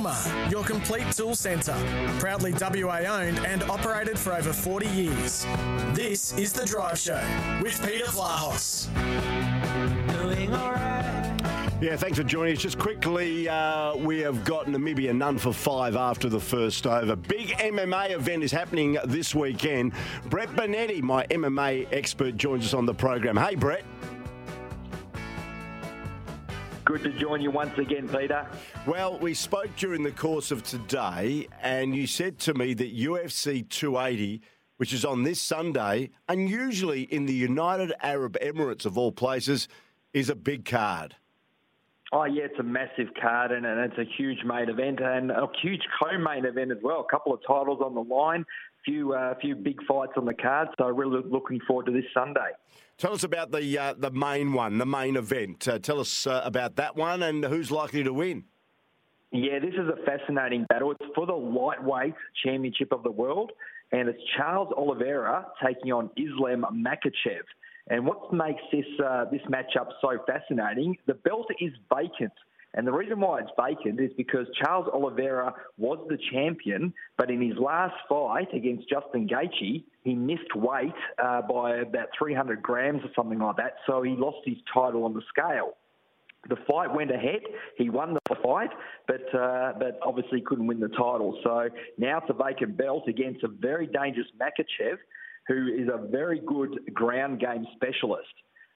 Toolmart, your complete tool centre. Proudly WA owned and operated for over 40 years. This is The Drive Show with Peter Vlahos. Doing alright. Yeah, thanks for joining us. Just quickly, uh, we have got Namibia none for five after the first over. Big MMA event is happening this weekend. Brett Bonetti, my MMA expert, joins us on the program. Hey, Brett. Good to join you once again, Peter. Well, we spoke during the course of today, and you said to me that UFC 280, which is on this Sunday, unusually in the United Arab Emirates of all places, is a big card. Oh yeah, it's a massive card and, and it's a huge main event and a huge co-main event as well. A couple of titles on the line, few uh, few big fights on the card. So really looking forward to this Sunday. Tell us about the uh, the main one, the main event. Uh, tell us uh, about that one and who's likely to win. Yeah, this is a fascinating battle. It's for the lightweight championship of the world, and it's Charles Oliveira taking on Islam Makhachev. And what makes this uh, this matchup so fascinating? The belt is vacant. And the reason why it's vacant is because Charles Oliveira was the champion, but in his last fight against Justin Gaethje, he missed weight uh, by about 300 grams or something like that, so he lost his title on the scale. The fight went ahead. He won the fight, but uh, but obviously couldn't win the title. So now it's a vacant belt against a very dangerous Makhachev, who is a very good ground game specialist.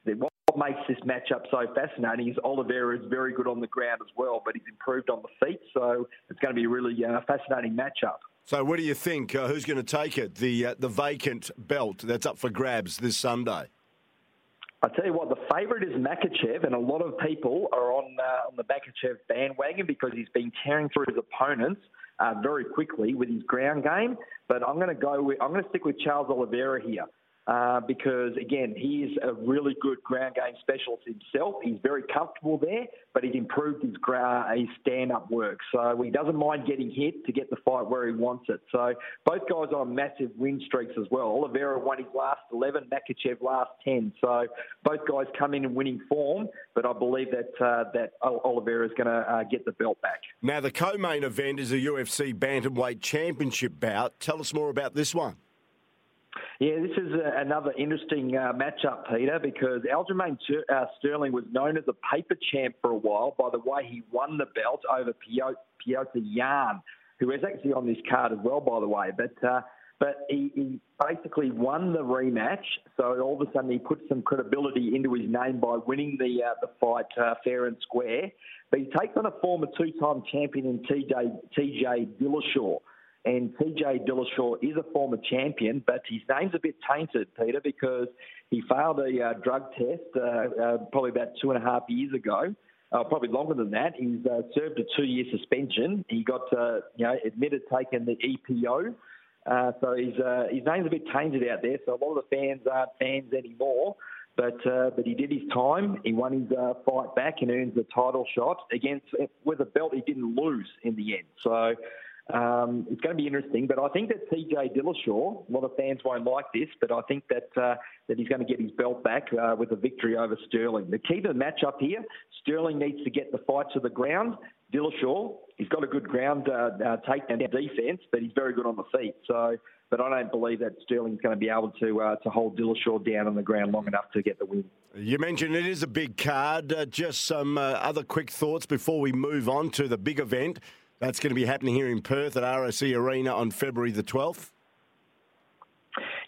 What makes this matchup so fascinating is Oliveira is very good on the ground as well, but he's improved on the feet, so it's going to be a really uh, fascinating matchup. So, what do you think? Uh, who's going to take it? The uh, the vacant belt that's up for grabs this Sunday. I tell you what, the favourite is Makhachev, and a lot of people are on uh, on the Makhachev bandwagon because he's been tearing through his opponents uh, very quickly with his ground game. But I'm going to go with I'm going to stick with Charles Oliveira here. Uh, because again, he is a really good ground game specialist himself. He's very comfortable there, but he's improved his his stand up work. So he doesn't mind getting hit to get the fight where he wants it. So both guys are on massive win streaks as well. Oliveira won his last 11, Makhachev last 10. So both guys come in in winning form, but I believe that uh, that Oliveira is going to uh, get the belt back. Now the co-main event is a UFC bantamweight championship bout. Tell us more about this one. Yeah, this is a, another interesting uh, matchup, Peter, because Aljamain uh, Sterling was known as a paper champ for a while by the way he won the belt over Piotr, Piotr Yan, who is actually on this card as well, by the way. But uh, but he, he basically won the rematch, so all of a sudden he put some credibility into his name by winning the uh, the fight uh, fair and square. But he takes on a former two-time champion in TJ TJ Dillashaw. And TJ Dillashaw is a former champion, but his name's a bit tainted, Peter, because he failed a uh, drug test uh, uh, probably about two and a half years ago. Uh, probably longer than that. He's uh, served a two-year suspension. He got, uh, you know, admitted taking the EPO. So his his name's a bit tainted out there. So a lot of the fans aren't fans anymore. But but he did his time. He won his fight back and earns the title shot against with a belt he didn't lose in the end. So um, it's going to be interesting, but I think that TJ Dillashaw, a lot of fans won't like this, but I think that uh, that he's going to get his belt back uh, with a victory over Sterling. The key to the matchup here, Sterling needs to get the fight to the ground. Dillashaw, he's got a good ground uh, uh, takedown defense, but he's very good on the feet. So, but I don't believe that Sterling's going to be able to uh, to hold Dillashaw down on the ground long enough to get the win. You mentioned it is a big card. Uh, just some uh, other quick thoughts before we move on to the big event. That's going to be happening here in Perth at RAC Arena on February the 12th.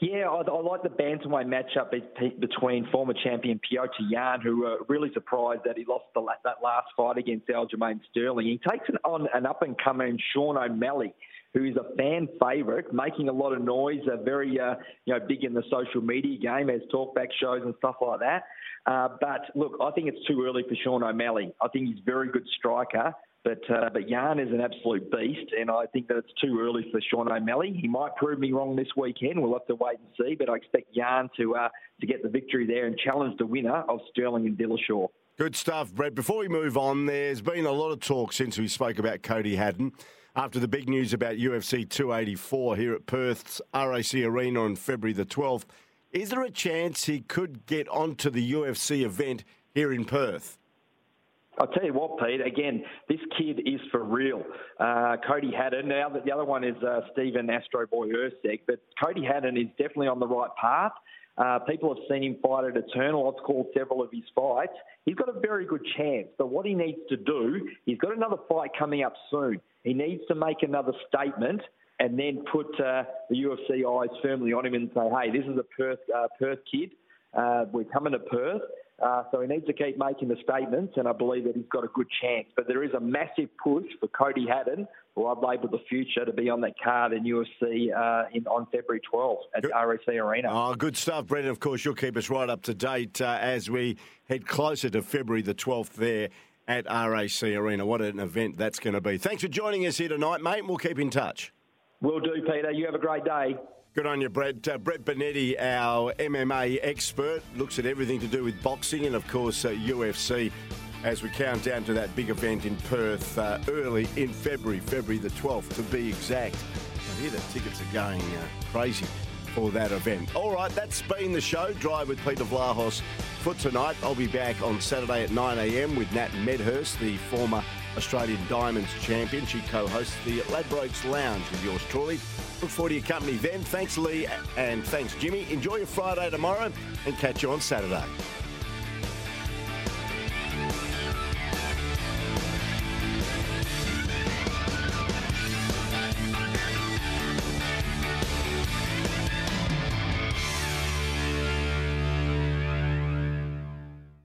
Yeah, I, I like the bantamweight matchup between former champion Piotr Yan, who were really surprised that he lost the, that last fight against Aljamain Sterling. He takes on an up and coming Sean O'Malley, who is a fan favourite, making a lot of noise, uh, very uh, you know big in the social media game, has talkback shows and stuff like that. Uh, but look, I think it's too early for Sean O'Malley. I think he's a very good striker. But uh, but Yan is an absolute beast, and I think that it's too early for Sean O'Malley. He might prove me wrong this weekend. We'll have to wait and see. But I expect Yan to uh, to get the victory there and challenge the winner of Sterling and Dillashaw. Good stuff, Brett. Before we move on, there's been a lot of talk since we spoke about Cody Haddon. After the big news about UFC 284 here at Perth's RAC Arena on February the 12th, is there a chance he could get onto the UFC event here in Perth? I'll tell you what, Pete. Again, this kid is for real. Uh, Cody Haddon. Now the other one is uh, Stephen Astro Boy Erceg, but Cody Haddon is definitely on the right path. Uh, people have seen him fight at Eternal. I've called several of his fights. He's got a very good chance. But what he needs to do, he's got another fight coming up soon. He needs to make another statement and then put uh, the UFC eyes firmly on him and say, hey, this is a Perth, uh, Perth kid. Uh, we're coming to Perth. Uh, so he needs to keep making the statements, and I believe that he's got a good chance. But there is a massive push for Cody Haddon, who I've labelled the future, to be on that card in UFC uh, in, on February 12th at good. RAC Arena. Oh, good stuff, Brendan. Of course, you'll keep us right up to date uh, as we head closer to February the 12th there at RAC Arena. What an event that's going to be. Thanks for joining us here tonight, mate. We'll keep in touch. Will do, Peter. You have a great day. Good on you, Brett. Uh, Brett Benetti, our MMA expert, looks at everything to do with boxing and, of course, uh, UFC as we count down to that big event in Perth uh, early in February, February the 12th to be exact. I hear the tickets are going uh, crazy for that event. All right, that's been the show. Drive with Peter Vlahos for tonight. I'll be back on Saturday at 9am with Nat Medhurst, the former Australian Diamonds champion. She co-hosts the Ladbrokes Lounge with yours truly. Look forward to your company then. Thanks, Lee, and thanks, Jimmy. Enjoy your Friday tomorrow and catch you on Saturday.